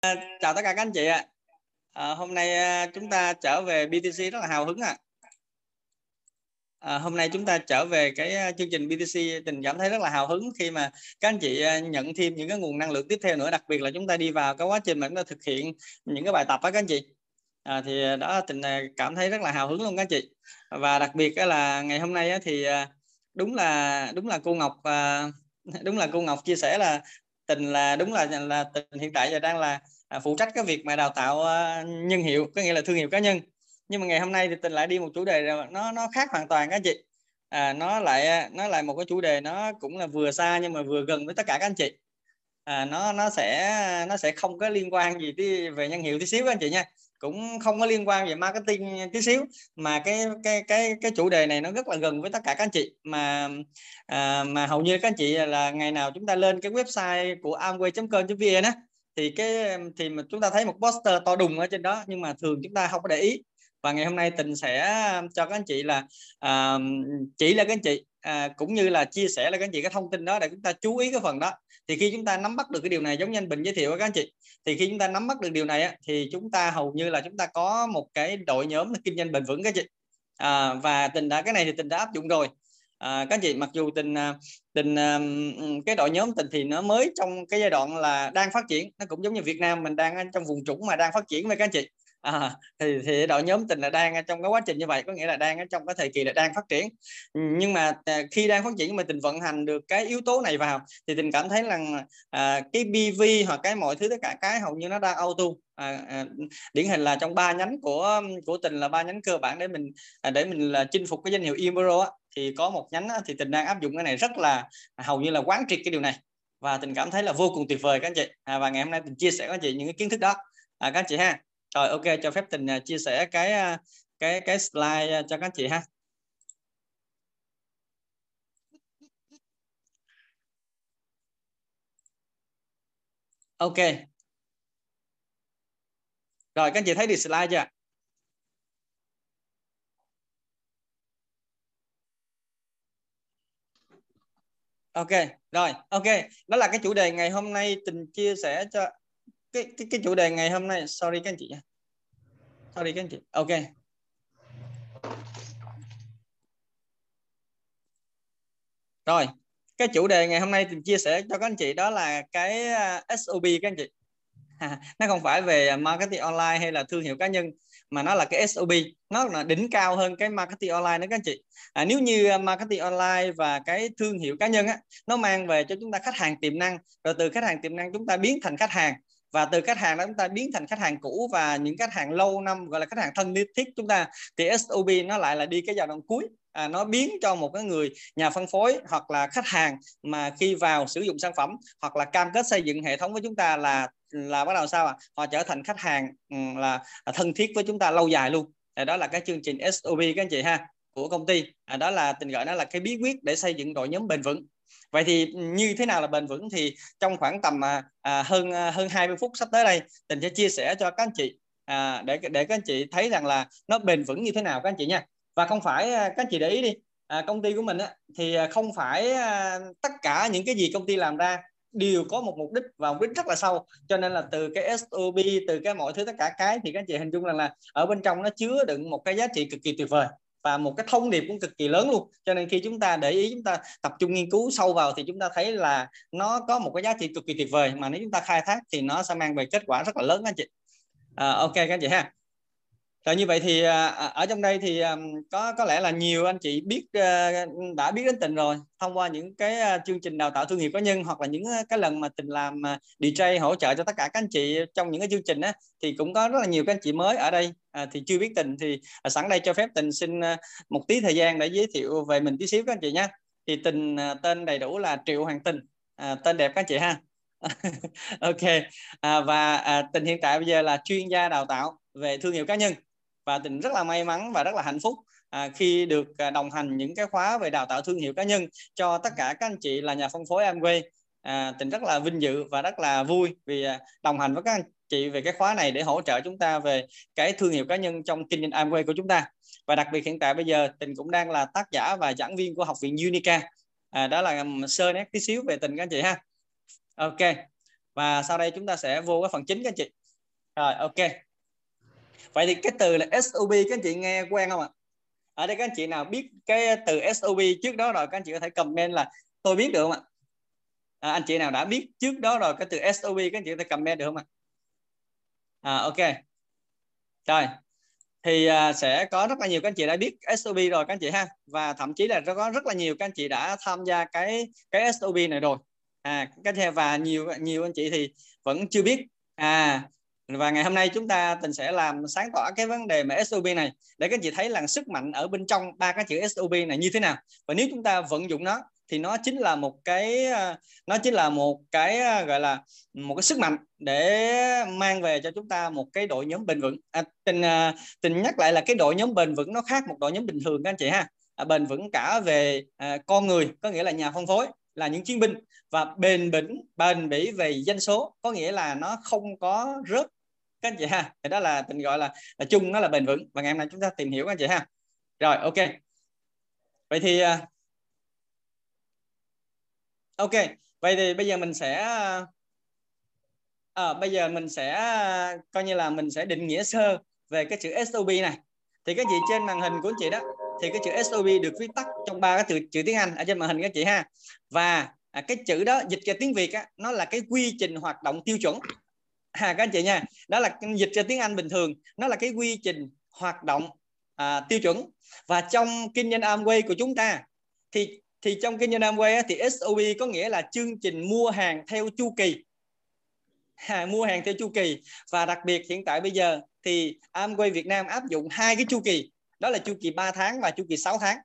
Ờ, chào tất cả các anh chị ạ. À, hôm nay ờ, chúng ta trở về BTC rất là hào hứng ạ. À. À, hôm nay chúng ta trở về cái chương trình BTC tình cảm thấy rất là hào hứng khi mà các anh chị nhận thêm những cái nguồn năng lượng tiếp theo nữa đặc biệt là chúng ta đi vào cái quá trình mà chúng ta thực hiện những cái bài tập đó các anh chị à, thì đó tình cảm thấy rất là hào hứng luôn các anh chị và đặc biệt là ngày hôm nay thì đúng là đúng là cô Ngọc đúng là cô Ngọc chia sẻ là tình là đúng là là tình hiện tại giờ đang là à, phụ trách cái việc mà đào tạo à, nhân hiệu có nghĩa là thương hiệu cá nhân. Nhưng mà ngày hôm nay thì tình lại đi một chủ đề nó nó khác hoàn toàn các chị. À, nó lại à, nó lại một cái chủ đề nó cũng là vừa xa nhưng mà vừa gần với tất cả các anh chị. À, nó nó sẽ nó sẽ không có liên quan gì tới về nhân hiệu tí xíu các anh chị nha cũng không có liên quan về marketing tí xíu mà cái cái cái cái chủ đề này nó rất là gần với tất cả các anh chị. Mà à, mà hầu như các anh chị là ngày nào chúng ta lên cái website của amway.com.vn á thì cái thì mà chúng ta thấy một poster to đùng ở trên đó nhưng mà thường chúng ta không có để ý. Và ngày hôm nay tình sẽ cho các anh chị là à, chỉ là các anh chị à, cũng như là chia sẻ là các anh chị cái thông tin đó để chúng ta chú ý cái phần đó thì khi chúng ta nắm bắt được cái điều này giống như anh Bình giới thiệu với các anh chị thì khi chúng ta nắm bắt được điều này thì chúng ta hầu như là chúng ta có một cái đội nhóm kinh doanh bền vững các chị. À, và tình đã cái này thì tình đã áp dụng rồi. À, các chị mặc dù tình à, tình à, cái đội nhóm tình thì nó mới trong cái giai đoạn là đang phát triển nó cũng giống như Việt Nam mình đang trong vùng trũng mà đang phát triển với các anh chị à, thì thì đội nhóm tình là đang trong cái quá trình như vậy có nghĩa là đang ở trong cái thời kỳ là đang phát triển. Ừ, nhưng mà à, khi đang phát triển mà tình vận hành được cái yếu tố này vào thì tình cảm thấy rằng à, cái BV hoặc cái mọi thứ tất cả cái hầu như nó đang auto. À, à, điển hình là trong ba nhánh của của tình là ba nhánh cơ bản để mình à, để mình là chinh phục cái danh hiệu imbro á, thì có một nhánh á, thì tình đang áp dụng cái này rất là à, hầu như là quán triệt cái điều này. Và tình cảm thấy là vô cùng tuyệt vời các anh chị. À, và ngày hôm nay tình chia sẻ với anh chị những cái kiến thức đó. À, các anh chị ha rồi, ok, cho phép tình à, chia sẻ cái à, cái cái slide à, cho các chị ha. Ok. Rồi, các chị thấy được slide chưa? Ok, rồi, ok. Đó là cái chủ đề ngày hôm nay tình chia sẻ cho, cái cái cái chủ đề ngày hôm nay. Sorry các anh chị sorry các anh chị ok rồi cái chủ đề ngày hôm nay thì chia sẻ cho các anh chị đó là cái à, sob SOP các anh chị. Nó không phải về marketing online hay là thương hiệu cá nhân mà nó là cái SOP nó là đỉnh cao hơn cái marketing online đó các anh chị. À, nếu như à, marketing online và cái thương hiệu cá nhân á nó mang về cho chúng ta khách hàng tiềm năng rồi từ khách hàng tiềm năng chúng ta biến thành khách hàng và từ khách hàng đó chúng ta biến thành khách hàng cũ và những khách hàng lâu năm gọi là khách hàng thân thiết chúng ta thì SOB nó lại là đi cái giai đoạn cuối. À, nó biến cho một cái người nhà phân phối hoặc là khách hàng mà khi vào sử dụng sản phẩm hoặc là cam kết xây dựng hệ thống với chúng ta là là bắt đầu sao à họ trở thành khách hàng ừ, là thân thiết với chúng ta lâu dài luôn. Đó là cái chương trình SOB các anh chị ha của công ty. À, đó là tình gọi nó là cái bí quyết để xây dựng đội nhóm bền vững vậy thì như thế nào là bền vững thì trong khoảng tầm à, à hơn à, hơn 20 phút sắp tới đây tình sẽ chia sẻ cho các anh chị à, để để các anh chị thấy rằng là nó bền vững như thế nào các anh chị nha. Và không phải à, các anh chị để ý đi à, công ty của mình á, thì không phải à, tất cả những cái gì công ty làm ra đều có một mục đích và mục đích rất là sâu. Cho nên là từ cái SOP từ cái mọi thứ tất cả cái thì các anh chị hình dung rằng là ở bên trong nó chứa đựng một cái giá trị cực kỳ tuyệt vời và một cái thông điệp cũng cực kỳ lớn luôn. Cho nên khi chúng ta để ý chúng ta tập trung nghiên cứu sâu vào thì chúng ta thấy là nó có một cái giá trị cực kỳ tuyệt vời. Mà nếu chúng ta khai thác thì nó sẽ mang về kết quả rất là lớn anh chị. À, ok các anh chị ha rồi như vậy thì à, à, ở trong đây thì à, có có lẽ là nhiều anh chị biết đã biết đến tình rồi thông qua những cái chương trình đào tạo thương hiệu cá nhân hoặc là những cái lần mà tình làm DJ hỗ trợ cho tất cả các anh chị trong những cái chương trình á thì cũng có rất là nhiều các anh chị mới ở đây. Thì chưa biết tình thì sẵn đây cho phép tình xin một tí thời gian để giới thiệu về mình tí xíu các anh chị nhé thì tình tên đầy đủ là Triệu Hoàng Tình à, tên đẹp các anh chị ha. Ok à, và à, tình hiện tại bây giờ là chuyên gia đào tạo về thương hiệu cá nhân và tình rất là may mắn và rất là hạnh phúc à, khi được à, đồng hành những cái khóa về đào tạo thương hiệu cá nhân cho tất cả các anh chị là nhà phân phối Amway. À, tình rất là vinh dự và rất là vui vì à, đồng hành với các anh chị về cái khóa này để hỗ trợ chúng ta về cái thương hiệu cá nhân trong kinh doanh Amway của chúng ta. Và đặc biệt hiện tại bây giờ tình cũng đang là tác giả và giảng viên của học viện Unica. À, đó là sơ nét tí xíu về tình các anh chị ha. Ok và sau đây chúng ta sẽ vô cái phần chính các anh chị. Rồi ok vậy thì cái từ là SOB các anh chị nghe quen không ạ? Ở đây các anh chị nào biết cái từ SOB trước đó rồi các anh chị có thể comment là tôi biết được không ạ? À, anh chị nào đã biết trước đó rồi cái từ SOB các anh chị có thể comment được không ạ? À, ok. Rồi. Thì uh, sẽ có rất là nhiều các anh chị đã biết SOB rồi các anh chị ha. Và thậm chí là có rất là nhiều các anh chị đã tham gia cái cái SOB này rồi. À các anh và nhiều nhiều anh chị thì vẫn chưa biết. À và ngày hôm nay chúng ta tình sẽ làm sáng tỏ cái vấn đề mà SOP này để các anh chị thấy là sức mạnh ở bên trong ba cái chữ SOP này như thế nào. Và nếu chúng ta vận dụng nó thì nó chính là một cái ờ, nó chính là một cái ờ, gọi là một cái sức mạnh để mang về cho chúng ta một cái đội nhóm bền vững. À, tình ờ, tình nhắc lại là cái đội nhóm bền vững nó khác một đội nhóm bình thường các anh chị ha. À, bền vững cả về à, con người có nghĩa là nhà phân phối là những chiến binh. Và bền bỉ bền bỉ về danh số có nghĩa là nó không có rớt các anh chị ha thì đó là tình gọi là, là chung nó là bền vững. Và ngày hôm nay chúng ta tìm hiểu các anh chị ha. Rồi ok. Vậy thì à, ok. Vậy thì bây giờ mình sẽ à, à, bây giờ mình sẽ coi như là mình sẽ định nghĩa sơ về cái chữ SOP này. Thì các chị trên màn hình của anh chị đó thì cái chữ SOP được viết tắt trong ba cái chữ, chữ tiếng Anh ở trên màn hình các chị ha. Và à, cái chữ đó dịch ra tiếng Việt á, nó là cái quy trình hoạt động tiêu chuẩn à, các anh chị nha. Đó là dịch ra tiếng Anh bình thường. Nó là cái quy trình hoạt động à, tiêu chuẩn. Và trong kinh doanh Amway của chúng ta thì thì trong kinh doanh Amway thì SOP có nghĩa là chương trình mua hàng theo chu kỳ. À, mua hàng theo chu kỳ. Và đặc biệt hiện tại bây giờ thì Amway Việt Nam áp dụng hai cái chu kỳ. Đó là chu kỳ 3 tháng và chu kỳ 6 tháng.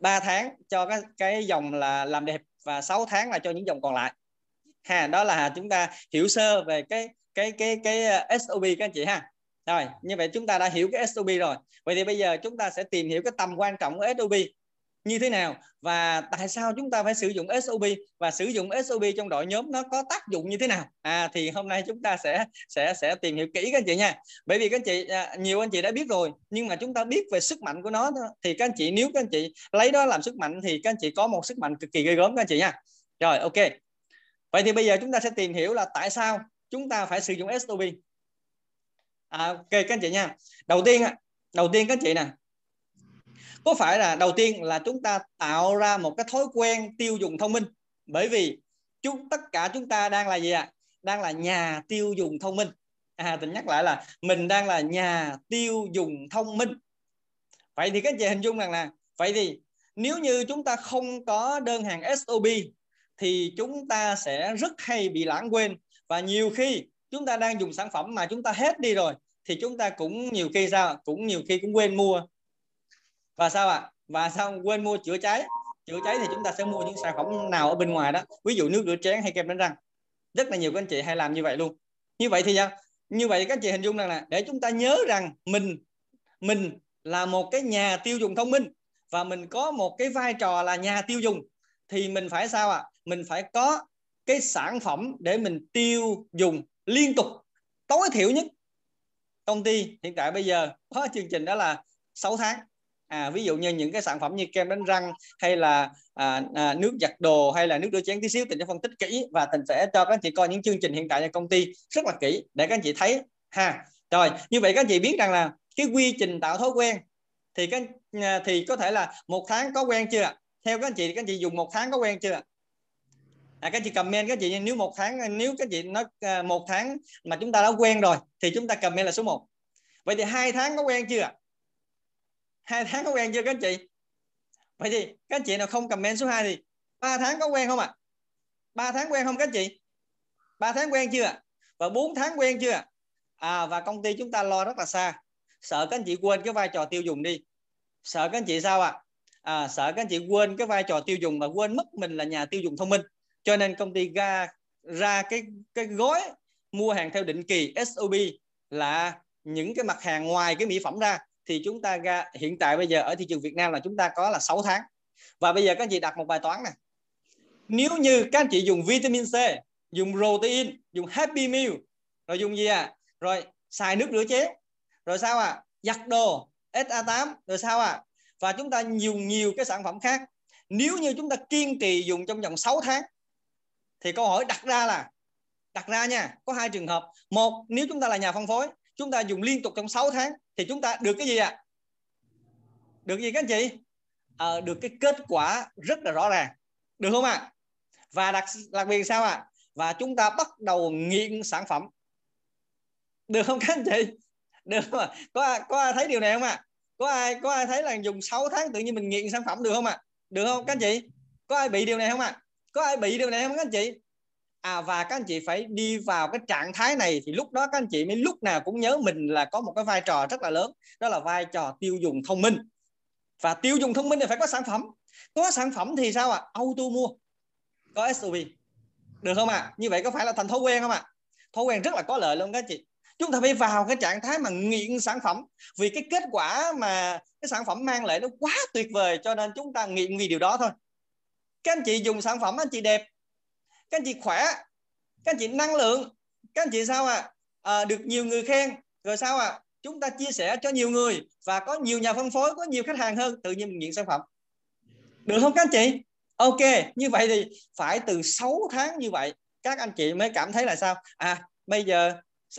3 tháng cho cái cái dòng là làm đẹp và 6 tháng là cho những dòng còn lại. Ha đó là chúng ta hiểu sơ về cái cái cái cái ờ, SOP các anh chị ha. Rồi, như vậy chúng ta đã hiểu cái SOP rồi. Vậy thì bây giờ chúng ta sẽ tìm hiểu cái tầm quan trọng của SOP như thế nào và tại sao chúng ta phải sử dụng SOP và sử dụng SOP trong đội nhóm nó có tác dụng như thế nào? À thì hôm nay chúng ta sẽ sẽ sẽ tìm hiểu kỹ các anh chị nha. Bởi vì các anh chị à, nhiều anh chị đã biết rồi, nhưng mà chúng ta biết về sức mạnh của nó thì các anh chị, nếu các anh chị lấy đó làm sức mạnh thì các anh chị có một sức mạnh cực kỳ ghê gớm các anh chị nha. Rồi, ok. Vậy thì bây giờ chúng ta sẽ tìm hiểu là tại sao chúng ta phải sử dụng SOP à, ok các anh chị nha. Đầu tiên đầu tiên các anh chị nè. Có phải là đầu tiên là chúng ta tạo ra một cái thói quen tiêu dùng thông minh? Bởi vì chúng tất cả chúng ta đang là gì ạ? À? đang là nhà tiêu dùng thông minh. À tình nhắc lại là mình đang là nhà tiêu dùng thông minh. Vậy thì các anh chị hình dung rằng là vậy thì nếu như chúng ta không có đơn hàng SOP thì chúng ta sẽ rất hay bị lãng quên và nhiều khi chúng ta đang dùng sản phẩm mà chúng ta hết đi rồi, thì chúng ta cũng nhiều khi sao? Cũng nhiều khi cũng quên mua. Và sao ạ? À? và sao quên mua chữa cháy? Chữa cháy thì chúng ta sẽ mua những sản phẩm nào ở bên ngoài đó. Ví dụ nước rửa chén hay kem đánh răng. Rất là nhiều các anh chị hay làm như vậy luôn. Như vậy thì sao? Như vậy các anh chị hình dung rằng là để chúng ta nhớ rằng mình mình là một cái nhà tiêu dùng thông minh và mình có một cái vai trò là nhà tiêu dùng, thì mình phải sao ạ? À? mình phải có cái sản phẩm để mình tiêu dùng liên tục tối thiểu nhất. Công ty hiện tại bây giờ có chương trình đó là 6 tháng. À, ví dụ như những cái sản phẩm như kem đánh răng hay là à, à, nước giặt đồ hay là nước rửa chén tí xíu tình sẽ phân tích kỹ và tình sẽ cho các anh chị coi những chương trình hiện tại của công ty rất là kỹ để các anh chị thấy. Ha rồi như vậy các anh chị biết rằng là cái quy trình tạo thói quen thì các à, thì có thể là một tháng có quen chưa theo các anh chị các anh chị dùng một tháng có quen chưa à, các chị comment các chị nếu một tháng nếu các chị nói à, một tháng mà chúng ta đã quen rồi thì chúng ta comment là số 1 vậy thì hai tháng có quen chưa hai tháng có quen chưa các chị? Vậy thì các chị nào không comment số 2 thì ba tháng có quen không ạ? À? ba tháng quen không các chị? Ba tháng quen chưa và 4 tháng quen chưa à và công ty chúng ta lo rất là xa. Sợ các anh chị quên cái vai trò tiêu dùng đi. Sợ các anh chị sao ạ? À? à, sợ các anh chị quên cái vai trò tiêu dùng và quên mất mình là nhà tiêu dùng thông minh cho nên công ty ra ra cái cái gói mua hàng theo định kỳ SOP là những cái mặt hàng ngoài cái mỹ phẩm ra. Thì chúng ta ra, hiện tại bây giờ ở thị trường Việt Nam là chúng ta có là 6 tháng. Và bây giờ các anh chị đặt một bài toán này nếu như các anh chị dùng vitamin C, dùng protein, dùng Happy Meal, rồi dùng gì à? Rồi xài nước rửa chén, rồi sao à? Giặt đồ SA8 rồi sao à? Và chúng ta dùng nhiều cái sản phẩm khác. Nếu như chúng ta kiên trì dùng trong vòng 6 tháng thì câu hỏi đặt ra là đặt ra nha có hai trường hợp. Một nếu chúng ta là nhà phân phối chúng ta dùng liên tục trong 6 tháng thì chúng ta được cái gì ạ? À? được gì các anh chị? À, được cái kết quả rất là rõ ràng. Được không ạ? À? và đặc đặc biệt sao ạ? À? và chúng ta bắt đầu nghiện sản phẩm. Được không các anh chị? Được không ạ? Có ai, có ai thấy điều này không ạ? Có ai có ai thấy là dùng 6 tháng tự nhiên mình nghiện sản phẩm được không ạ? Được không các anh chị? Có ai bị điều này không ạ? Có ai bị điều này không các anh chị? À và các anh chị phải đi vào cái trạng thái này thì lúc đó các anh chị mới lúc nào cũng nhớ mình là có một cái vai trò rất là lớn, đó là vai trò tiêu dùng thông minh. Và tiêu dùng thông minh thì phải có sản phẩm. Có sản phẩm thì sao ạ? À? auto mua, có SUV được không ạ? À? như vậy có phải là thành thói quen không ạ? À? thói quen rất là có lợi luôn các chị. Chúng ta phải vào cái trạng thái mà nghiện sản phẩm. Vì cái kết quả mà cái sản phẩm mang lại nó quá tuyệt vời cho nên chúng ta nghiện vì điều đó thôi các anh chị dùng sản phẩm anh chị đẹp. Các anh chị khỏe. Các anh chị năng lượng. Các anh chị sao ạ? À? à, được nhiều người khen. Rồi sao ạ? À? chúng ta chia sẻ cho nhiều người và có nhiều nhà phân phối có nhiều khách hàng hơn tự nhiên mình nghiện sản phẩm. Được không các anh chị? Ok như vậy thì phải từ 6 tháng như vậy các anh chị mới cảm thấy là sao? À bây giờ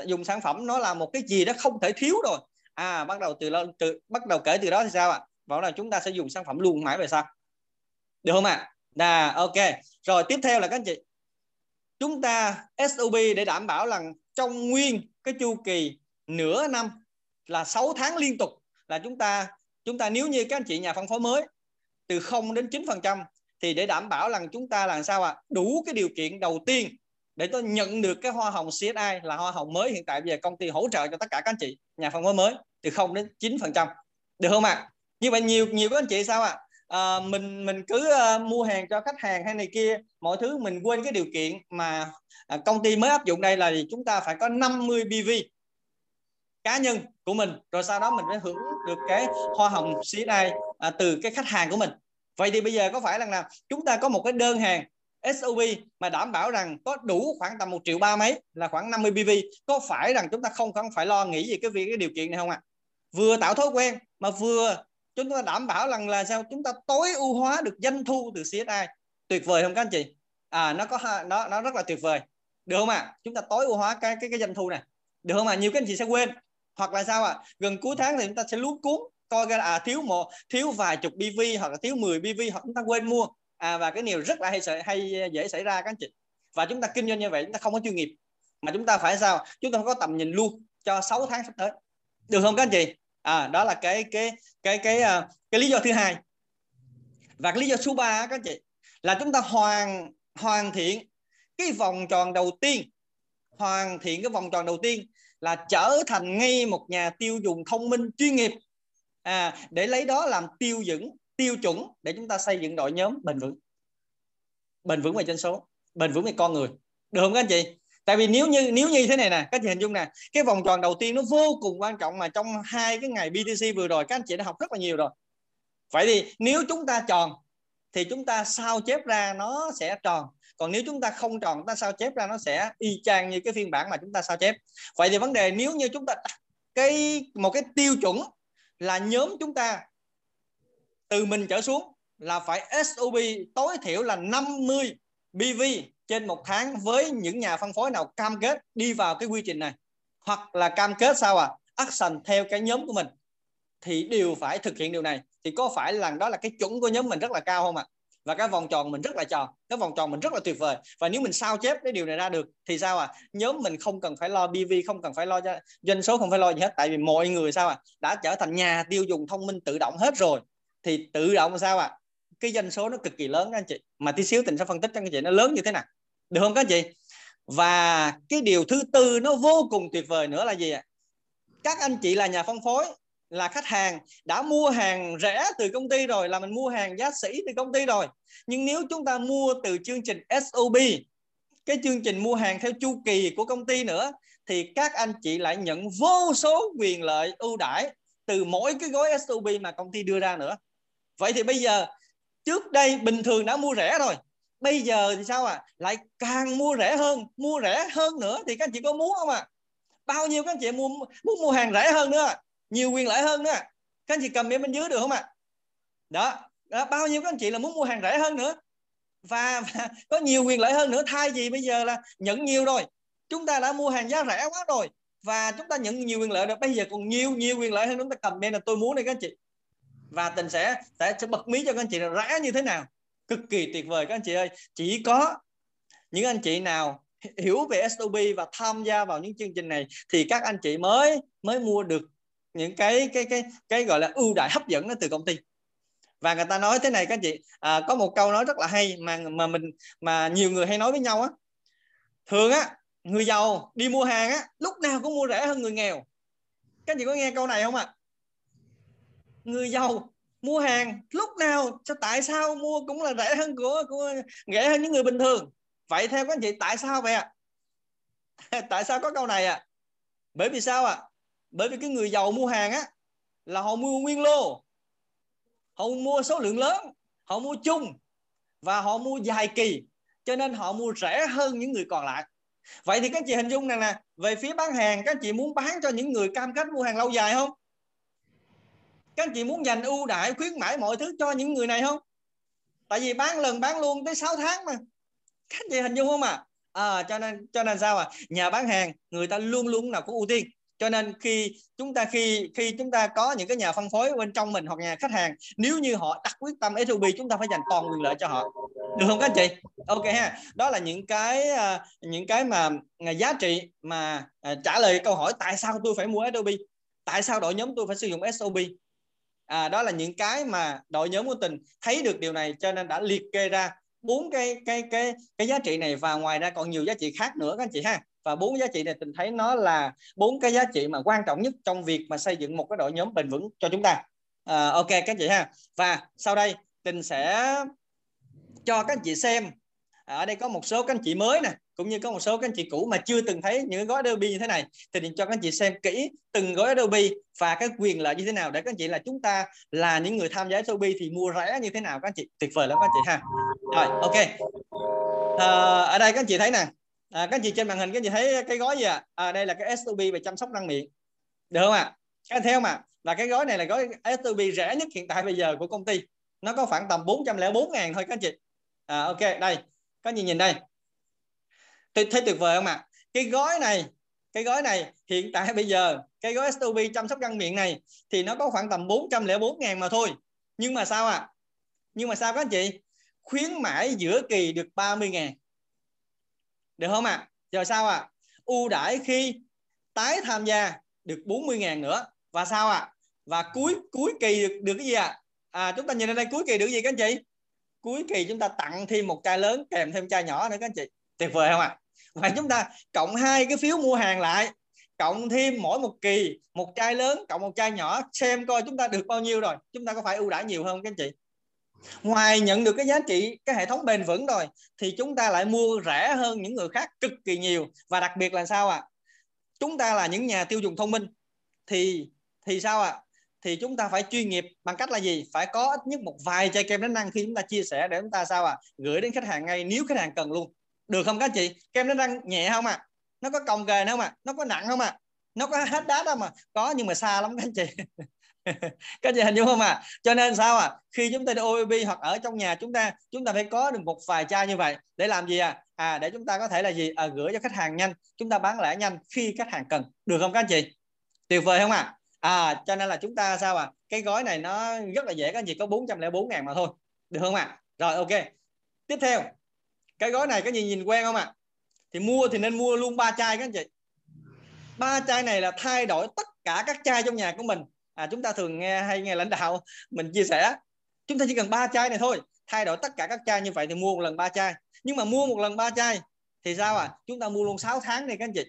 dùng sản phẩm nó là một cái gì đó không thể thiếu rồi. À bắt đầu từ, từ bắt đầu kể từ đó thì sao ạ? À? bảo là chúng ta sẽ dùng sản phẩm luôn mãi về sau. Được không ạ? à? Ok rồi, tiếp theo là các anh chị chúng ta SOP để đảm bảo là trong nguyên cái chu kỳ nửa năm là 6 tháng liên tục là chúng ta chúng ta nếu như các anh chị nhà phân phối mới từ 0 đến 9 phần trăm thì để đảm bảo rằng chúng ta làm sao ạ à? đủ cái điều kiện đầu tiên để tôi nhận được cái hoa hồng CSI là hoa hồng mới hiện tại bây giờ công ty hỗ trợ cho tất cả các anh chị nhà phân phối mới từ 0 đến 9 phần trăm được không ạ à? như vậy nhiều nhiều các anh chị sao ạ à? À, mình mình cứ uh, mua hàng cho khách hàng hay này kia mọi thứ mình quên cái điều kiện mà uh, công ty mới áp dụng đây là chúng ta phải có 50 BV cá nhân của mình rồi sau đó mình mới hưởng được cái hoa hồng CSI à, từ cái khách hàng của mình. Vậy thì bây giờ có phải là nào chúng ta có một cái đơn hàng SUV mà đảm bảo rằng có đủ khoảng tầm một triệu ba mấy là khoảng 50 BV có phải rằng chúng ta không không phải lo nghĩ về cái việc cái điều kiện này không ạ? À? vừa tạo thói quen mà vừa chúng ta đảm bảo rằng là sao? Chúng ta tối ưu hóa được doanh thu từ CSI tuyệt vời không các anh chị? À nó có nó nó rất là tuyệt vời. Được không ạ? À? chúng ta tối ưu hóa cái cái cái doanh thu này. Được không ạ? À? nhiều các anh chị sẽ quên. Hoặc là sao ạ? À? gần cuối tháng thì chúng ta sẽ lút cuốn, coi ra à thiếu một, thiếu vài chục BV hoặc là thiếu 10 BV hoặc chúng ta quên mua. À và cái điều rất là hay hay à, dễ xảy ra các anh chị. Và chúng ta kinh doanh như vậy, chúng ta không có chuyên nghiệp. Mà chúng ta phải sao? Chúng ta có tầm nhìn luôn cho 6 tháng sắp tới. Được không các anh chị? À đó là cái cái cái cái cái, cái lý do thứ hai. Và cái lý do số 3 các anh chị là chúng ta hoàn hoàn thiện cái vòng tròn đầu tiên. Hoàn thiện cái vòng tròn đầu tiên là trở thành ngay một nhà tiêu dùng thông minh chuyên nghiệp. À, để lấy đó làm tiêu chuẩn tiêu chuẩn để chúng ta xây dựng đội nhóm bền vững. Bền vững về dân số bền vững về con người. Được không các anh chị? Tại vì nếu như nếu như thế này nè, các chị hình dung nè, cái vòng tròn đầu tiên nó vô cùng quan trọng mà trong hai cái ngày BTC vừa rồi, các anh chị đã học rất là nhiều rồi. Vậy thì nếu chúng ta tròn, thì chúng ta sao chép ra nó sẽ tròn. Còn nếu chúng ta không tròn, chúng ta sao chép ra nó sẽ y chang như cái phiên bản mà chúng ta sao chép. Vậy thì vấn đề nếu như chúng ta cái, một cái tiêu chuẩn là nhóm chúng ta từ mình trở xuống là phải SOB tối thiểu là 50 BV trên một tháng với những nhà phân phối nào cam kết đi vào cái quy trình này, hoặc là cam kết sao à action theo cái nhóm của mình, thì đều phải thực hiện điều này. Thì có phải là đó là cái chuẩn của nhóm mình rất là cao không ạ? À? và cái vòng tròn mình rất là tròn, cái vòng tròn mình rất là tuyệt vời. Và nếu mình sao chép cái điều này ra được, thì sao à nhóm mình không cần phải lo BV không cần phải lo doanh số, không phải lo gì hết. Tại vì mọi người sao à đã trở thành nhà tiêu dùng thông minh tự động hết rồi, thì tự động sao à cái doanh số nó cực kỳ lớn các anh chị. Mà tí xíu tình sẽ phân tích cho anh chị nó lớn như thế nào được không các anh chị? Và cái điều thứ tư nó vô cùng tuyệt vời nữa là gì ạ? Các anh chị là nhà phân phối, là khách hàng, đã mua hàng rẻ từ công ty rồi, là mình mua hàng giá sỉ từ công ty rồi. Nhưng nếu chúng ta mua từ chương trình SOB cái chương trình mua hàng theo chu kỳ của công ty nữa, thì các anh chị lại nhận vô số quyền lợi ưu đãi từ mỗi cái gói SOB mà công ty đưa ra nữa. Vậy thì bây giờ, trước đây bình thường đã mua rẻ rồi bây giờ thì sao à lại càng mua rẻ hơn mua rẻ hơn nữa thì các anh chị có muốn không à bao nhiêu các anh chị mua muốn mua hàng rẻ hơn nữa nhiều quyền lợi hơn nữa các anh chị cầm bên bên dưới được không ạ? Đó, đó bao nhiêu các anh chị là muốn mua hàng rẻ hơn nữa? Và, và có nhiều quyền lợi hơn nữa. Thay vì bây giờ là nhận nhiều rồi chúng ta đã mua hàng giá rẻ quá rồi và chúng ta nhận nhiều quyền lợi rồi bây giờ còn nhiều nhiều quyền lợi hơn chúng ta cầm bên là tôi muốn đây các anh chị. Và tình sẽ sẽ, sẽ bật mí cho các anh chị là rẻ như thế nào cực kỳ tuyệt vời các anh chị ơi. Chỉ có những anh chị nào hiểu về SOB và tham gia vào những chương trình này thì các anh chị mới mới mua được những cái cái cái cái gọi là ưu đại hấp dẫn từ công ty. Và người ta nói thế này các anh chị à, có một câu nói rất là hay mà mà mình mà nhiều người hay nói với nhau á. Thường á người giàu đi mua hàng á lúc nào cũng mua rẻ hơn người nghèo. Các anh chị có nghe câu này không ạ? À? người giàu mua hàng lúc nào cho tại sao mua cũng là rẻ hơn của, của rẻ hơn những người bình thường vậy theo các anh chị tại sao vậy ạ à? tại sao có câu này ạ à? bởi vì sao ạ à? bởi vì cái người giàu mua hàng á là họ mua nguyên lô họ mua số lượng lớn họ mua chung và họ mua dài kỳ cho nên họ mua rẻ hơn những người còn lại vậy thì các chị hình dung này nè về phía bán hàng các chị muốn bán cho những người cam kết mua hàng lâu dài không các anh chị muốn dành ưu đãi khuyến mãi mọi thứ cho những người này không? Tại vì bán lần bán luôn tới 6 tháng mà. Các anh chị hình dung không ạ? À? à, cho nên cho nên sao à nhà bán hàng người ta luôn luôn nào cũng ưu tiên. Cho nên khi chúng ta khi khi chúng ta có những cái nhà phân phối bên trong mình hoặc nhà khách hàng nếu như họ đặt quyết tâm SOB chúng ta phải dành toàn quyền lợi cho họ. Được không các anh chị? Ok ha. Đó là những cái à, những cái mà à, giá trị mà à, trả lời câu hỏi tại sao tôi phải mua SOB tại sao đội nhóm tôi phải sử dụng SOB à, đó là những cái mà đội nhóm của tình thấy được điều này cho nên đã liệt kê ra bốn cái cái cái cái giá trị này và ngoài ra còn nhiều giá trị khác nữa các anh chị ha. Và bốn giá trị này tình thấy nó là bốn cái giá trị mà quan trọng nhất trong việc mà xây dựng một cái đội nhóm bền vững cho chúng ta. À, ok các anh chị ha. Và sau đây tình sẽ cho các anh chị xem ở đây có một số các anh chị mới nè cũng như có một số các anh chị cũ mà chưa từng thấy những gói Adobe như thế này thì cho các anh chị xem kỹ từng gói Adobe và cái quyền lợi như thế nào để các anh chị là chúng ta là những người tham gia Adobe thì mua rẻ như thế nào các anh chị tuyệt vời lắm các anh chị ha rồi ok à, ở đây các anh chị thấy nè à, các anh chị trên màn hình các anh chị thấy cái gói gì ạ à? à, đây là cái Adobe về chăm sóc răng miệng được không ạ à? các anh thấy không ạ à? là cái gói này là gói Adobe rẻ nhất hiện tại bây giờ của công ty nó có khoảng tầm 404 ngàn thôi các anh chị à, ok đây các nhìn nhìn đây thấy, thấy tuyệt vời không ạ à? cái gói này cái gói này hiện tại bây giờ cái gói SOB chăm sóc răng miệng này thì nó có khoảng tầm 404 ngàn mà thôi nhưng mà sao ạ à? nhưng mà sao các anh chị khuyến mãi giữa kỳ được 30 ngàn được không ạ à? giờ sao ạ à? ưu đãi khi tái tham gia được 40 ngàn nữa và sao ạ à? và cuối cuối kỳ được, được cái gì ạ à? à chúng ta nhìn lên đây cuối kỳ được gì các anh chị cuối kỳ chúng ta tặng thêm một chai lớn, kèm thêm chai nhỏ nữa các anh chị tuyệt vời không ạ à? và chúng ta cộng hai cái phiếu mua hàng lại, cộng thêm mỗi một kỳ một chai lớn, cộng một chai nhỏ, xem coi chúng ta được bao nhiêu rồi chúng ta có phải ưu đãi nhiều hơn các anh chị ngoài nhận được cái giá trị, cái hệ thống bền vững rồi, thì chúng ta lại mua rẻ hơn những người khác cực kỳ nhiều và đặc biệt là sao ạ à? chúng ta là những nhà tiêu dùng thông minh thì thì sao ạ à? Thì chúng ta phải chuyên nghiệp. Bằng cách là gì? Phải có ít nhất một vài chai kem đánh răng khi chúng ta chia sẻ để chúng ta sao à gửi đến khách hàng ngay nếu khách hàng cần luôn. Được không các chị? Kem đánh răng nhẹ không ạ? À? nó có còng kề không ạ? À? nó có nặng không ạ? À? nó có hết đá đâu mà. Có nhưng mà xa lắm các anh chị. Các chị hình dung không ạ? À? cho nên sao à khi chúng ta đi OEB hoặc ở trong nhà chúng ta chúng ta phải có được một vài chai như vậy. Để làm gì à à để chúng ta có thể là gì? À, gửi cho khách hàng nhanh. Chúng ta bán lẻ nhanh khi khách hàng cần. Được không các anh chị? Tuyệt vời không ạ? à? À cho nên là chúng ta sao à cái gói này nó rất là dễ các anh chị có 404 ngàn mà thôi. Được không ạ? À? rồi ok. Tiếp theo. Cái gói này các gì nhìn quen không ạ? À? thì mua thì nên mua luôn ba chai các anh chị. Ba chai này là thay đổi tất cả các chai trong nhà của mình. À, chúng ta thường nghe hay nghe lãnh đạo mình chia sẻ. Chúng ta chỉ cần ba chai này thôi. Thay đổi tất cả các chai như vậy thì mua một lần ba chai. Nhưng mà mua một lần ba chai thì sao à chúng ta mua luôn 6 tháng này các anh chị.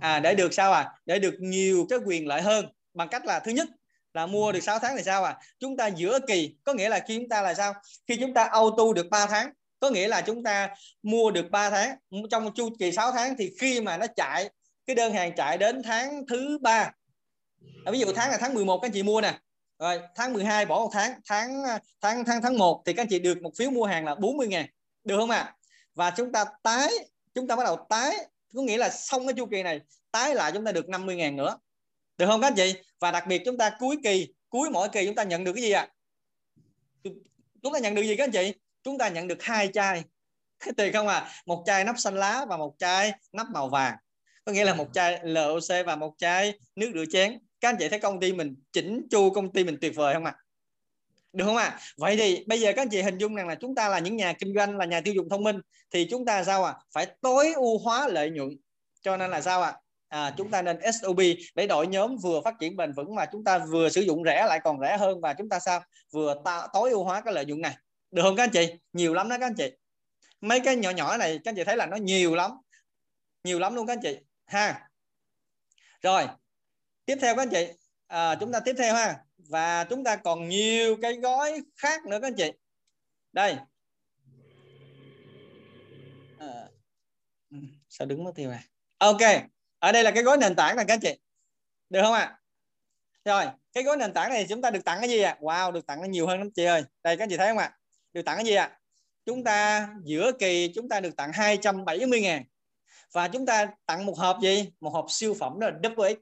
À để được sao à để được nhiều cái quyền lợi hơn bằng cách là thứ nhất là mua được 6 tháng thì sao à chúng ta giữa kỳ có nghĩa là khi chúng ta là sao? Khi chúng ta auto được 3 tháng có nghĩa là chúng ta mua được 3 tháng. Trong chu kỳ 6 tháng thì khi mà nó chạy cái đơn hàng chạy đến tháng thứ ba. À, ví dụ tháng là tháng 11 các anh chị mua nè. Rồi tháng 12 bỏ một tháng tháng tháng tháng tháng 1 thì các anh chị được một phiếu mua hàng là 40 ngàn. Được không ạ? À? và chúng ta tái chúng ta bắt đầu tái có nghĩa là xong cái chu kỳ này tái lại chúng ta được 50 ngàn nữa được không các anh chị và đặc biệt chúng ta cuối kỳ, cuối mỗi kỳ chúng ta nhận được cái gì ạ à? chúng ta nhận được gì các anh chị chúng ta nhận được hai chai tiền không à một chai nắp xanh lá và một chai nắp màu vàng có nghĩa là một chai LOC và một chai nước rửa chén các anh chị thấy công ty mình chỉnh chu công ty mình tuyệt vời không ạ à? được không ạ à? vậy thì bây giờ các anh chị hình dung rằng là chúng ta là những nhà kinh doanh, là nhà tiêu dùng thông minh, thì chúng ta sao à phải tối ưu hóa lợi nhuận cho nên là sao ạ à? À, chúng ta nên SOB để đội nhóm vừa phát triển bền vững mà chúng ta vừa sử dụng rẻ lại còn rẻ hơn và chúng ta sao? Vừa ta, tối ưu hóa cái lợi nhuận này. Được không các anh chị? Nhiều lắm đó các anh chị. Mấy cái nhỏ nhỏ này các anh chị thấy là nó nhiều lắm. Nhiều lắm luôn các anh chị. Ha. Rồi. Tiếp theo các anh chị. À, chúng ta tiếp theo ha. Và chúng ta còn nhiều cái gói khác nữa các anh chị. Đây. À, ừ, sao đứng mất tiêu này ok ở đây là cái gói nền tảng này các anh chị được không ạ à? rồi, cái gói nền tảng này chúng ta được tặng cái gì ạ à? wow, được tặng nhiều hơn lắm chị ơi đây, các anh chị thấy không ạ à? được tặng cái gì ạ à? chúng ta giữa kỳ chúng ta được tặng 270 ngàn và chúng ta tặng một hộp gì một hộp siêu phẩm đó là double X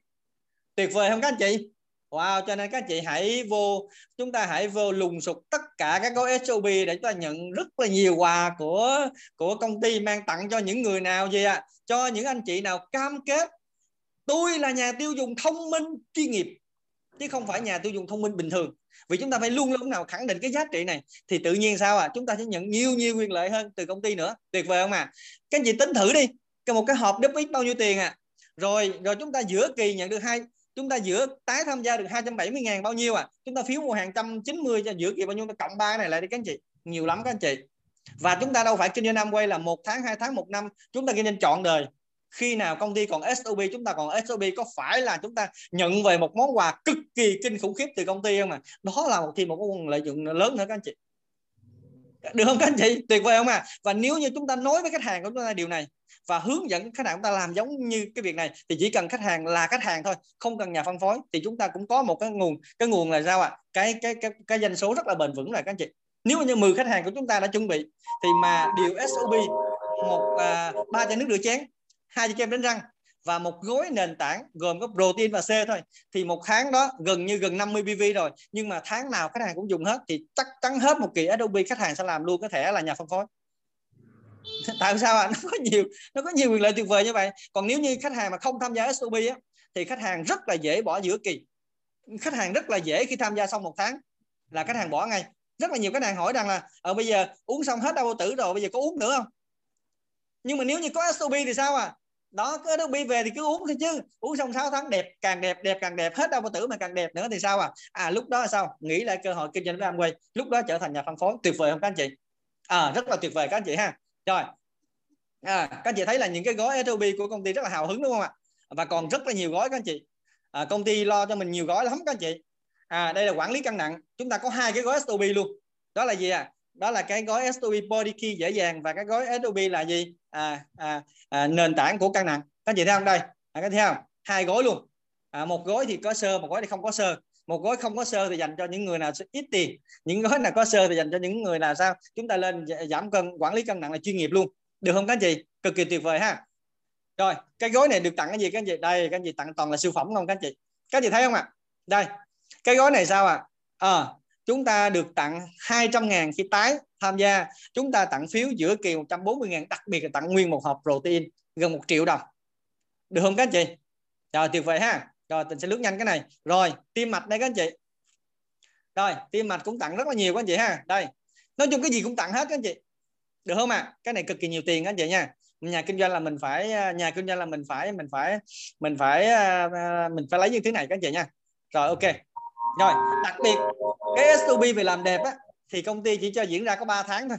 tuyệt vời không các anh chị Wow, cho nên các chị hãy vô chúng ta hãy vô lùng sục tất cả các gói SOP để chúng ta nhận rất là nhiều quà của của công ty mang tặng cho những người nào gì ạ? À? Cho những anh chị nào cam kết tôi là nhà tiêu dùng thông minh chuyên nghiệp chứ không phải nhà tiêu dùng thông minh bình thường vì chúng ta phải luôn lúc nào khẳng định cái giá trị này thì tự nhiên sao à chúng ta sẽ nhận nhiều nhiều quyền lợi hơn từ công ty nữa tuyệt vời không à các anh chị tính thử đi cái một cái hộp đếp ít bao nhiêu tiền à rồi rồi chúng ta giữa kỳ nhận được hai chúng ta giữa tái tham gia được 270 ngàn, bao nhiêu à chúng ta phiếu mua hàng 190 cho giữa kia bao nhiêu? Ta cộng ba này lại đi các anh chị. Nhiều lắm các anh chị. Và chúng ta đâu phải kinh doanh năm quay là một tháng, hai tháng, một năm. Chúng ta kinh doanh trọn đời. Khi nào công ty còn SOP chúng ta còn SOP có phải là chúng ta nhận về một món quà cực kỳ kinh khủng khiếp từ công ty không à đó là một thì một nguồn lợi nhuận lớn nữa các anh chị. Được không các anh chị? Tuyệt vời không à và nếu như chúng ta nói với khách hàng của chúng ta điều này và hướng dẫn khách hàng chúng ta làm giống như cái việc này. Thì chỉ cần khách hàng là khách hàng thôi không cần nhà phân phối thì chúng ta cũng có một cái nguồn cái nguồn là sao ạ? À? cái cái cái cái doanh số rất là bền vững là các anh chị. Nếu như 10 khách hàng của chúng ta đã chuẩn bị thì mà điều SOB một à, ba chai nước rửa chén hai chai kem đánh răng và một gói nền tảng gồm có protein và C thôi thì một tháng đó gần như gần 50 PV rồi. Nhưng mà tháng nào khách hàng cũng dùng hết thì chắc chắn hết một kỳ Adobe khách hàng sẽ làm luôn có thể là nhà phân phối. tại sao à? nó có nhiều nó có nhiều quyền lợi tuyệt vời như vậy. Còn nếu như khách hàng mà không tham gia SOP á, thì khách hàng rất là dễ bỏ giữa kỳ. Khách hàng rất là dễ khi tham gia xong một tháng là khách hàng bỏ ngay. Rất là nhiều khách hàng hỏi rằng là ở bây giờ uống xong hết đau tử rồi bây giờ có uống nữa không? Nhưng mà nếu như có SOP thì sao à đó cứ nó bi về thì cứ uống thôi chứ. Uống xong 6 tháng đẹp càng đẹp đẹp càng đẹp. Hết đâu bao tử mà càng đẹp nữa thì sao à à lúc đó là sao? Nghĩ lại cơ hội kinh doanh với Amway. Lúc đó trở thành nhà phân phối. Tuyệt vời không các anh chị? À rất là tuyệt vời các anh chị ha rồi. À, các anh chị thấy là những cái gói SOP của công ty rất là hào hứng đúng không ạ? Và còn rất là nhiều gói các anh chị. À, công ty lo cho mình nhiều gói lắm các anh chị. À đây là quản lý cân nặng. Chúng ta có hai cái gói SOP luôn. Đó là gì à đó là cái gói SOP body key dễ dàng và cái gói SOP là gì? À, à, à, nền tảng của cân nặng. Các chị thấy không? Đây. À, các thấy không? Hai gói luôn. À, một gói thì có sơ một gói thì không có sơ một gói không có sơ thì dành cho những người nào ít tiền. Những gói nào có sơ thì dành cho những người nào sao? Chúng ta lên giảm cân quản lý cân nặng là chuyên nghiệp luôn. Được không các anh chị? Cực kỳ tuyệt vời ha. Rồi cái gói này được tặng cái gì các anh chị? Đây các anh chị tặng toàn là siêu phẩm không các anh chị. Các anh chị thấy không ạ? À? đây cái gói này sao ạ? À? à, chúng ta được tặng 200 ngàn khi tái tham gia. Chúng ta tặng phiếu giữa kỳ 140 ngàn đặc biệt là tặng nguyên một hộp protein gần một triệu đồng. Được không các anh chị? Rồi tuyệt vời ha rồi mình sẽ lướt nhanh cái này. Rồi, tim mạch đây các anh chị. Rồi, tim mạch cũng tặng rất là nhiều các anh chị ha. Đây. Nói chung cái gì cũng tặng hết các anh chị. Được không ạ? À? cái này cực kỳ nhiều tiền các anh chị nha. Nhà kinh doanh là mình phải à, nhà kinh doanh là mình phải mình phải mình phải à, à, mình phải lấy như thế này các anh chị nha. Rồi, ok. Rồi, đặc biệt, cái STP về làm đẹp á, thì công ty chỉ cho diễn ra có 3 tháng thôi.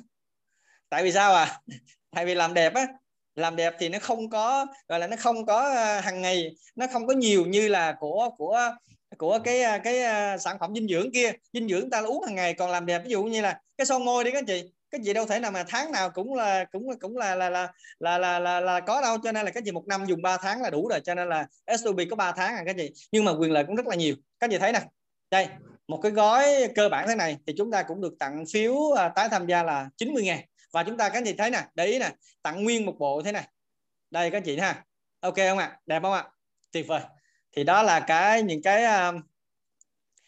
Tại vì sao à tại vì làm đẹp á làm đẹp thì nó không có gọi là nó không có ờ, hàng ngày nó không có nhiều như là của của của cái ờ, cái ờ, sản phẩm dinh dưỡng kia. Dinh dưỡng ta uống hàng ngày còn làm đẹp ví dụ như là cái son môi đi các chị. Cái gì đâu thể nào mà tháng nào cũng là cũng cũng là là là là là, là, là có đâu. Cho nên là cái gì một năm dùng 3 tháng là đủ rồi cho nên là SUB có 3 tháng à các chị. Nhưng mà quyền lợi cũng rất là nhiều. Các chị thấy nè. Đây một cái gói cơ bản thế này thì chúng ta cũng được tặng phiếu à, tái tham gia là 90 ngàn và chúng ta các chị thấy nè để ý nè tặng nguyên một bộ thế này. Đây các chị ha. Ok không ạ? Đẹp không ạ? Tuyệt vời. Thì đó là cái những cái uh,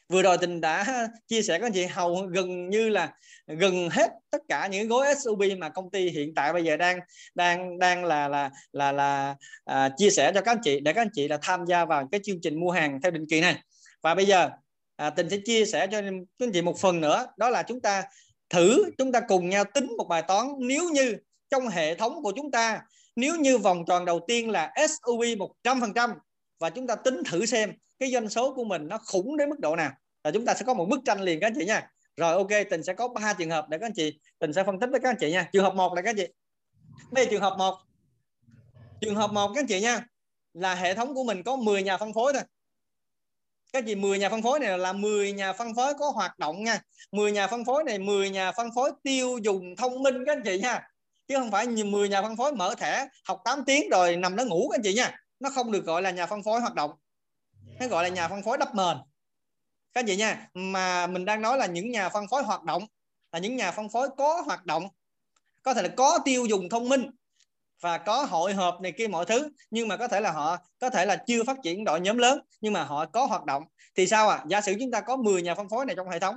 vừa rồi tình đã chia sẻ các anh chị hầu gần như là gần hết tất cả những gói SUB mà công ty hiện tại bây giờ đang đang đang là là là là à, chia sẻ cho các anh chị để các anh chị là tham gia vào cái chương trình mua hàng theo định kỳ này. Và bây giờ à, tình sẽ chia sẻ cho các anh chị một phần nữa. Đó là chúng ta thử chúng ta cùng nhau tính một bài toán nếu như trong hệ thống của chúng ta, nếu như vòng tròn đầu tiên là SUV 100% và chúng ta tính thử xem cái doanh số của mình nó khủng đến mức độ nào, là chúng ta sẽ có một bức tranh liền các anh chị nha. Rồi, ok, tình sẽ có ba trường hợp để các anh chị, tình sẽ phân tích với các anh chị nha. Trường hợp một là các anh chị. Đây trường hợp một. Trường hợp một các anh chị nha, là hệ thống của mình có 10 nhà phân phối thôi các gì 10 nhà phân phối này là 10 nhà phân phối có hoạt động nha. 10 nhà phân phối này 10 nhà phân phối tiêu dùng thông minh các anh chị nha. Chứ không phải 10 nhà phân phối mở thẻ, học 8 tiếng rồi nằm đó ngủ các anh chị nha. Nó không được gọi là nhà phân phối hoạt động. Nó gọi là nhà phân phối đắp mền. Các anh chị nha, mà mình đang nói là những nhà phân phối hoạt động là những nhà phân phối có hoạt động. Có thể là có tiêu dùng thông minh và có hội họp này kia mọi thứ, nhưng mà có thể là họ, có thể là chưa phát triển đội nhóm lớn, nhưng mà họ có hoạt động. Thì sao à giả sử chúng ta có 10 nhà phân phối này trong hệ thống,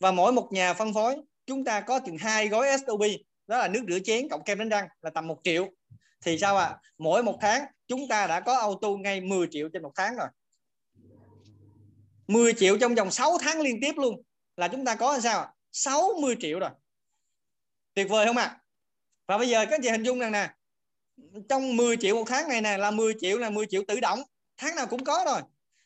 và mỗi một nhà phân phối, chúng ta có chừng hai gói SOP đó là nước rửa chén cộng kem đánh răng, là tầm một triệu. Thì sao à mỗi một tháng, chúng ta đã có auto ngay 10 triệu trên một tháng rồi. 10 triệu trong vòng 6 tháng liên tiếp luôn. Là chúng ta có sao 60 triệu rồi. Tuyệt vời không ạ? À? và bây giờ các anh chị hình dung rằng nè trong 10 triệu một tháng này nè là 10 triệu là 10 triệu tự động. Tháng nào cũng có rồi.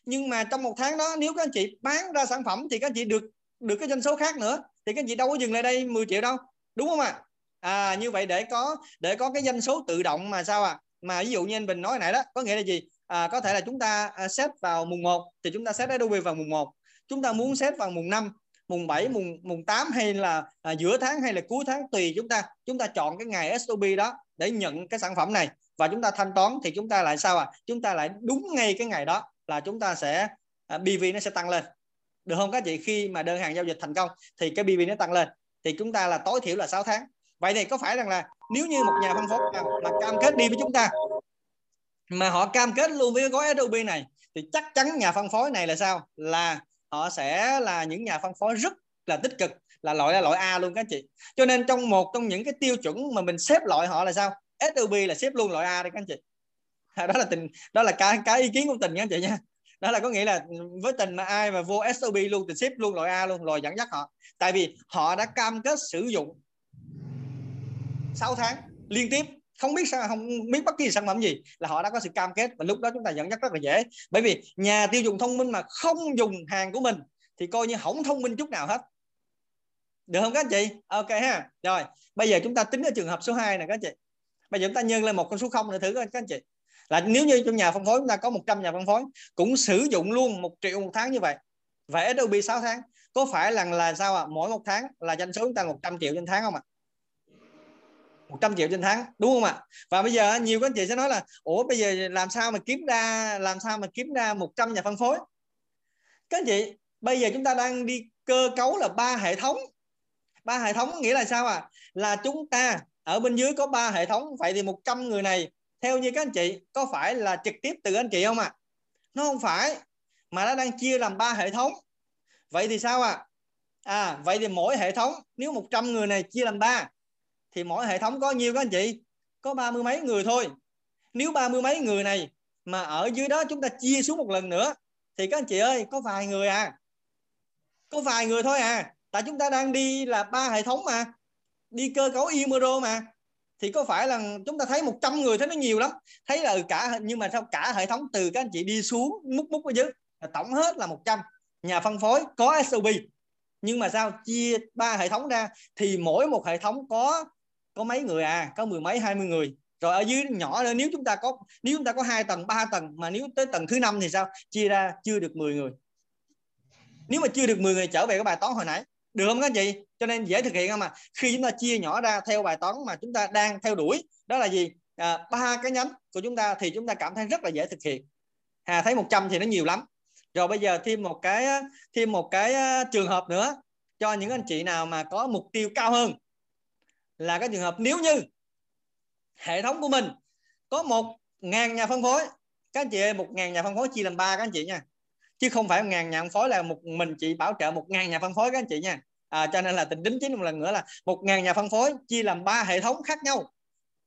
Nhưng mà trong một tháng đó nếu các anh chị bán ra sản phẩm thì các anh chị được được cái doanh số khác nữa. Thì các anh chị đâu có dừng lại đây 10 triệu đâu. Đúng không ạ? À? à như vậy để có để có cái doanh số tự động mà sao à mà ví dụ như anh Bình nói nãy đó có nghĩa là gì? À, có thể là chúng ta à, xếp vào mùng 1 thì chúng ta set Adobe vào mùng 1 chúng ta muốn xếp vào mùng 5 mùng 7 mùng mùng 8 hay là à, giữa tháng hay là cuối tháng tùy chúng ta. Chúng ta chọn cái ngày SOP đó để nhận cái sản phẩm này. Và chúng ta thanh toán thì chúng ta lại sao à chúng ta lại đúng ngay cái ngày đó là chúng ta sẽ à, BV nó sẽ tăng lên. Được không các chị? Khi mà đơn hàng giao dịch thành công thì cái BV nó tăng lên. Thì chúng ta là tối thiểu là 6 tháng. Vậy thì có phải rằng là nếu như một nhà phân phối nào mà cam kết đi với chúng ta mà họ cam kết luôn với gói SOP này thì chắc chắn nhà phân phối này là sao? Là họ sẽ là những nhà phân phối rất là tích cực, là loại là loại A luôn các chị. Cho nên trong một trong những cái tiêu chuẩn mà mình xếp loại họ là sao? SUB là xếp luôn loại A đây các anh chị. Đó là tình, đó là cái cái ý kiến của tình các anh chị nha. Đó là có nghĩa là với tình mà ai mà vô SOB luôn thì xếp luôn loại A luôn, rồi dẫn dắt họ. Tại vì họ đã cam kết sử dụng 6 tháng liên tiếp không biết sao, không biết bất kỳ sản phẩm gì là họ đã có sự cam kết và lúc đó chúng ta dẫn dắt rất là dễ. Bởi vì nhà tiêu dùng thông minh mà không dùng hàng của mình thì coi như không thông minh chút nào hết. Được không các anh chị? Ok ha. Rồi, bây giờ chúng ta tính ở trường hợp số 2 này các anh chị. Bây giờ chúng ta nhân lên một con số không nữa thử các anh chị. Là nếu như trong nhà phân phối chúng ta có 100 nhà phân phối cũng sử dụng luôn một triệu một tháng như vậy, và SOP 6 tháng, có phải là là sao ạ? À? mỗi một tháng là doanh số chúng ta 100 triệu trên tháng không ạ? à? 100 triệu trên tháng, đúng không ạ? Và bây giờ nhiều các anh chị sẽ nói là, ủa, bây giờ làm sao mà kiếm ra, làm sao mà kiếm ra 100 nhà phân phối? Các anh chị, bây giờ chúng ta đang đi cơ cấu là ba hệ thống. Ba hệ thống nghĩa là sao à là chúng ta ở bên dưới có ba hệ thống, vậy thì 100 người này, theo như các anh chị, có phải là trực tiếp từ anh chị không ạ? À? nó không phải, mà nó đang chia làm ba hệ thống. Vậy thì sao ạ? À? à vậy thì mỗi hệ thống, nếu 100 người này chia làm ba thì mỗi hệ thống có nhiêu các anh chị? Có ba mươi mấy người thôi. Nếu ba mươi mấy người này mà ở dưới đó chúng ta chia xuống một lần nữa, thì các anh chị ơi, có vài người à. Có vài người thôi à. Tại chúng ta đang đi là ba hệ thống mà. Đi cơ cấu Imero mà. Thì có phải là chúng ta thấy 100 người thấy nó nhiều lắm? Thấy là ừ, cả nhưng mà sao cả hệ thống từ các anh chị đi xuống, múc múc ở dưới tổng hết là 100 nhà phân phối có SOB nhưng mà sao chia ba hệ thống ra? Thì mỗi một hệ thống có có mấy người à có mười mấy hai mươi người. Rồi ở dưới nhỏ nữa nếu chúng ta có nếu chúng ta có hai tầng ba tầng mà nếu tới tầng thứ năm thì sao? Chia ra chưa được 10 người. Nếu mà chưa được 10 người trở về cái bài toán hồi nãy được không các anh chị? Cho nên dễ thực hiện không mà khi chúng ta chia nhỏ ra theo bài toán mà chúng ta đang theo đuổi đó là gì? À, ba cái nhánh của chúng ta thì chúng ta cảm thấy rất là dễ thực hiện. Hà thấy 100 thì nó nhiều lắm. Rồi bây giờ thêm một cái thêm một cái trường hợp nữa. Cho những anh chị nào mà có mục tiêu cao hơn là cái trường hợp nếu như hệ thống của mình có một ngàn nhà phân phối các anh chị ơi một ngàn nhà phân phối chia làm ba các anh chị nha. Chứ không phải một ngàn nhà phân phối là một mình chị bảo trợ một ngàn nhà phân phối các anh chị nha. À, cho nên là tình đính chính một lần nữa là một ngàn nhà phân phối chia làm ba hệ thống khác nhau.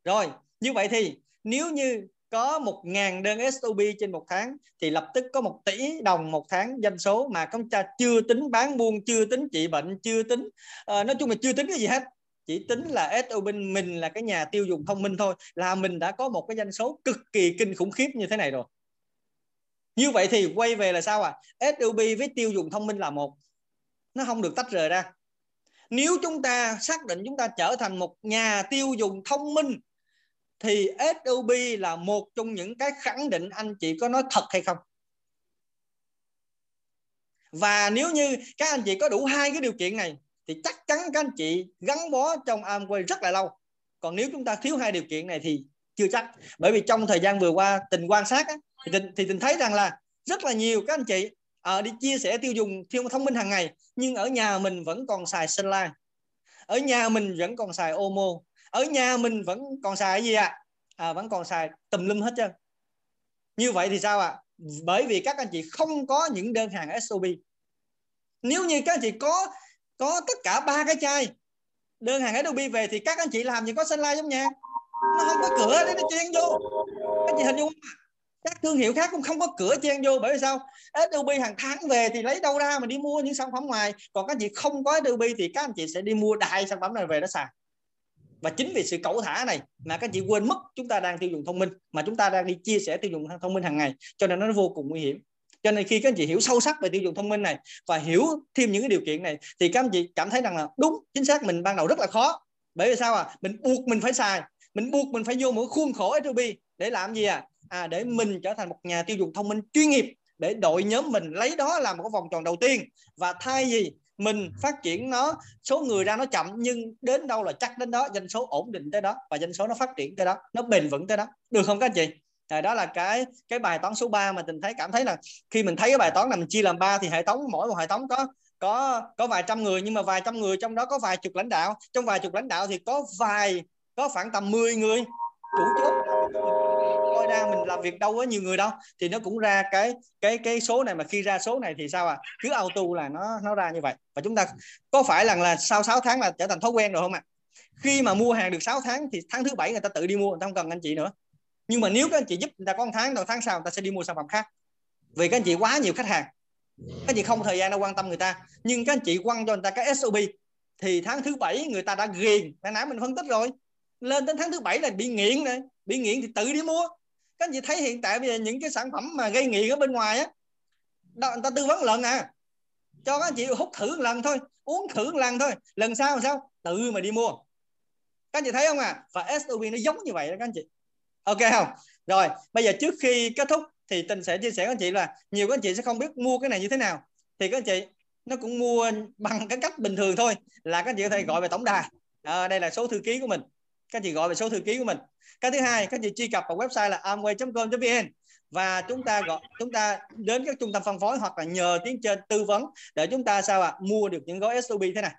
Rồi như vậy thì nếu như có một ngàn đơn SOB trên một tháng thì lập tức có một tỷ đồng một tháng doanh số mà công ta chưa tính bán buôn chưa tính trị bệnh chưa tính uh, nói chung là chưa tính cái gì hết chỉ tính là SOB mình là cái nhà tiêu dùng thông minh thôi, là mình đã có một cái doanh số cực kỳ kinh khủng khiếp như thế này rồi. Như vậy thì quay về là sao à SOB với tiêu dùng thông minh là một. Nó không được tách rời ra. Nếu chúng ta xác định chúng ta trở thành một nhà tiêu dùng thông minh, thì SOB là một trong những cái khẳng định anh chị có nói thật hay không? Và nếu như các anh chị có đủ hai cái điều kiện này thì chắc chắn các anh chị gắn bó trong Amway rất là lâu. Còn nếu chúng ta thiếu hai điều kiện này thì chưa chắc. Bởi vì trong thời gian vừa qua tình quan sát á, thì tình, thì tình thấy rằng là rất là nhiều các anh chị à, đi chia sẻ tiêu dùng tiêu thông minh hàng ngày nhưng ở nhà mình vẫn còn xài Sunline, ở nhà mình vẫn còn xài Omo. Ở nhà mình vẫn còn xài gì ạ? À? à, vẫn còn xài tùm lum hết trơn. Như vậy thì sao ạ? À? bởi vì các anh chị không có những đơn hàng SOB nếu như các anh chị có có tất cả ba cái chai. Đơn hàng Adobe về thì các anh chị làm gì có Sunlight giống nhà. Nó không có cửa để nó chen vô. Các anh chị hình dung không các thương hiệu khác cũng không có cửa chen vô, bởi vì sao? Adobe hàng tháng về thì lấy đâu ra mà đi mua những sản phẩm ngoài. Còn các anh chị không có Adobe thì các anh chị sẽ đi mua đại sản phẩm này về đó xài và chính vì sự cẩu thả này mà các chị quên mất chúng ta đang tiêu dùng thông minh, mà chúng ta đang đi chia sẻ tiêu dùng thông minh hàng ngày, cho nên nó vô cùng nguy hiểm cho nên khi các anh chị hiểu sâu sắc về tiêu dùng thông minh này và hiểu thêm những cái điều kiện này, thì các anh chị cảm thấy rằng là đúng, chính xác mình ban đầu rất là khó. Bởi vì sao à mình buộc mình phải xài, mình buộc mình phải vô một khuôn khổ SOB để làm gì à à để mình trở thành một nhà tiêu dùng thông minh chuyên nghiệp, để đội nhóm mình lấy đó làm một cái vòng tròn đầu tiên. Và thay gì mình phát triển nó, số người ra nó chậm, nhưng đến đâu là chắc đến đó, doanh số ổn định tới đó và doanh số nó phát triển tới đó, nó bền vững tới đó. Được không các anh chị? À, đó là cái cái bài toán số 3 mà mình thấy cảm thấy là khi mình thấy cái bài toán là mình chia làm ba thì hệ thống mỗi một hệ thống có có có vài trăm người nhưng mà vài trăm người trong đó có vài chục lãnh đạo. Trong vài chục lãnh đạo thì có vài có khoảng tầm 10 người chủ chốt. Coi ra mình làm việc đâu có nhiều người đâu. Thì nó cũng ra cái cái cái số này mà khi ra số này thì sao à cứ auto là nó nó ra như vậy. Và chúng ta có phải là là sau 6 tháng là trở thành thói quen rồi không ạ? À? khi mà mua hàng được 6 tháng thì tháng thứ bảy người ta tự đi mua người ta không cần anh chị nữa nhưng mà nếu các anh chị giúp người ta có một tháng đầu tháng sau người ta sẽ đi mua sản phẩm khác. Vì các anh chị quá nhiều khách hàng. Các anh chị không thời gian đâu quan tâm người ta. Nhưng các anh chị quăng cho người ta cái SOP thì tháng thứ bảy người ta đã ghiền. Hồi nãy mình phân tích rồi. Lên đến tháng thứ bảy là bị nghiện này bị nghiện thì tự đi mua. Các anh chị thấy hiện tại bây giờ những cái sản phẩm mà gây nghiện ở bên ngoài á đó, người ta tư vấn lần à. Cho các anh chị hút thử một lần thôi. Uống thử một lần thôi. Lần sau làm sao tự mà đi mua. Các anh chị thấy không à? Và SOB nó giống như vậy đó các anh chị ok không? Rồi bây giờ trước khi kết thúc thì tình sẽ chia sẻ với anh chị là nhiều các anh chị sẽ không biết mua cái này như thế nào. Thì các anh chị nó cũng mua bằng cái cách bình thường thôi là các anh chị có thể gọi về tổng đài. À, đây là số thư ký của mình. Các anh chị gọi về số thư ký của mình. Cái thứ hai các anh chị truy cập vào website là amway.com.vn và chúng ta gọi chúng ta đến các trung tâm phân phối hoặc là nhờ tiếng trên tư vấn để chúng ta sao ạ? À, mua được những gói SOB thế này.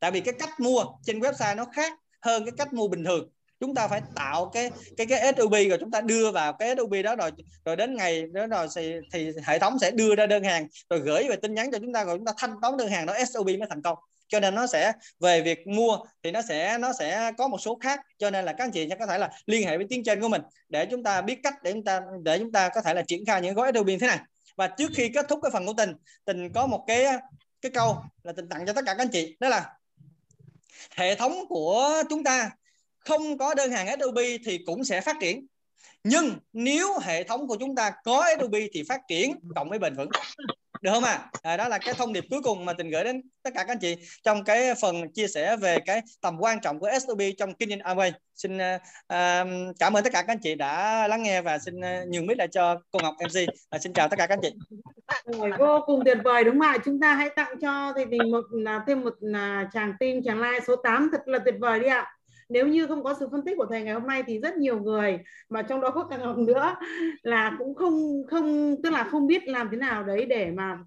Tại vì cái cách mua trên website nó khác hơn cái cách mua bình thường chúng ta phải tạo cái cái cái SOP rồi chúng ta đưa vào cái SOP đó rồi rồi đến ngày đó rồi thì, thì hệ thống sẽ đưa ra đơn hàng rồi gửi về tin nhắn cho chúng ta rồi chúng ta thanh toán đơn hàng đó SOP mới thành công. Cho nên nó sẽ về việc mua thì nó sẽ nó sẽ có một số khác. Cho nên là các anh chị sẽ có thể là liên hệ với tiếng trên của mình để chúng ta biết cách để chúng ta để chúng ta có thể là triển khai những gói SOP thế này. Và trước khi kết thúc cái phần của tình tình có một cái cái câu là tình tặng cho tất cả các anh chị. Đó là hệ thống của chúng ta không có đơn hàng SOB thì cũng sẽ phát triển. Nhưng nếu hệ thống của chúng ta có SOB thì phát triển cộng với bền vững. Được không ạ? À? à, đó là cái thông điệp cuối cùng mà tình gửi đến tất cả các anh chị trong cái phần chia sẻ về cái tầm quan trọng của SOP trong kinh doanh Amway xin uh, cảm ơn tất cả các anh chị đã lắng nghe và xin uh, nhường mic lại cho cô Ngọc MC à, xin chào tất cả các anh chị. Vô cùng tuyệt vời đúng không ạ? Chúng ta hãy tặng cho thì mình một là thêm một là chàng tin chàng like số 8 thật là tuyệt vời đi ạ nếu như không có sự phân tích của thầy ngày hôm nay thì rất nhiều người, mà trong đó có cả ngọc nữa, là cũng không không, tức là không biết làm thế nào đấy để mà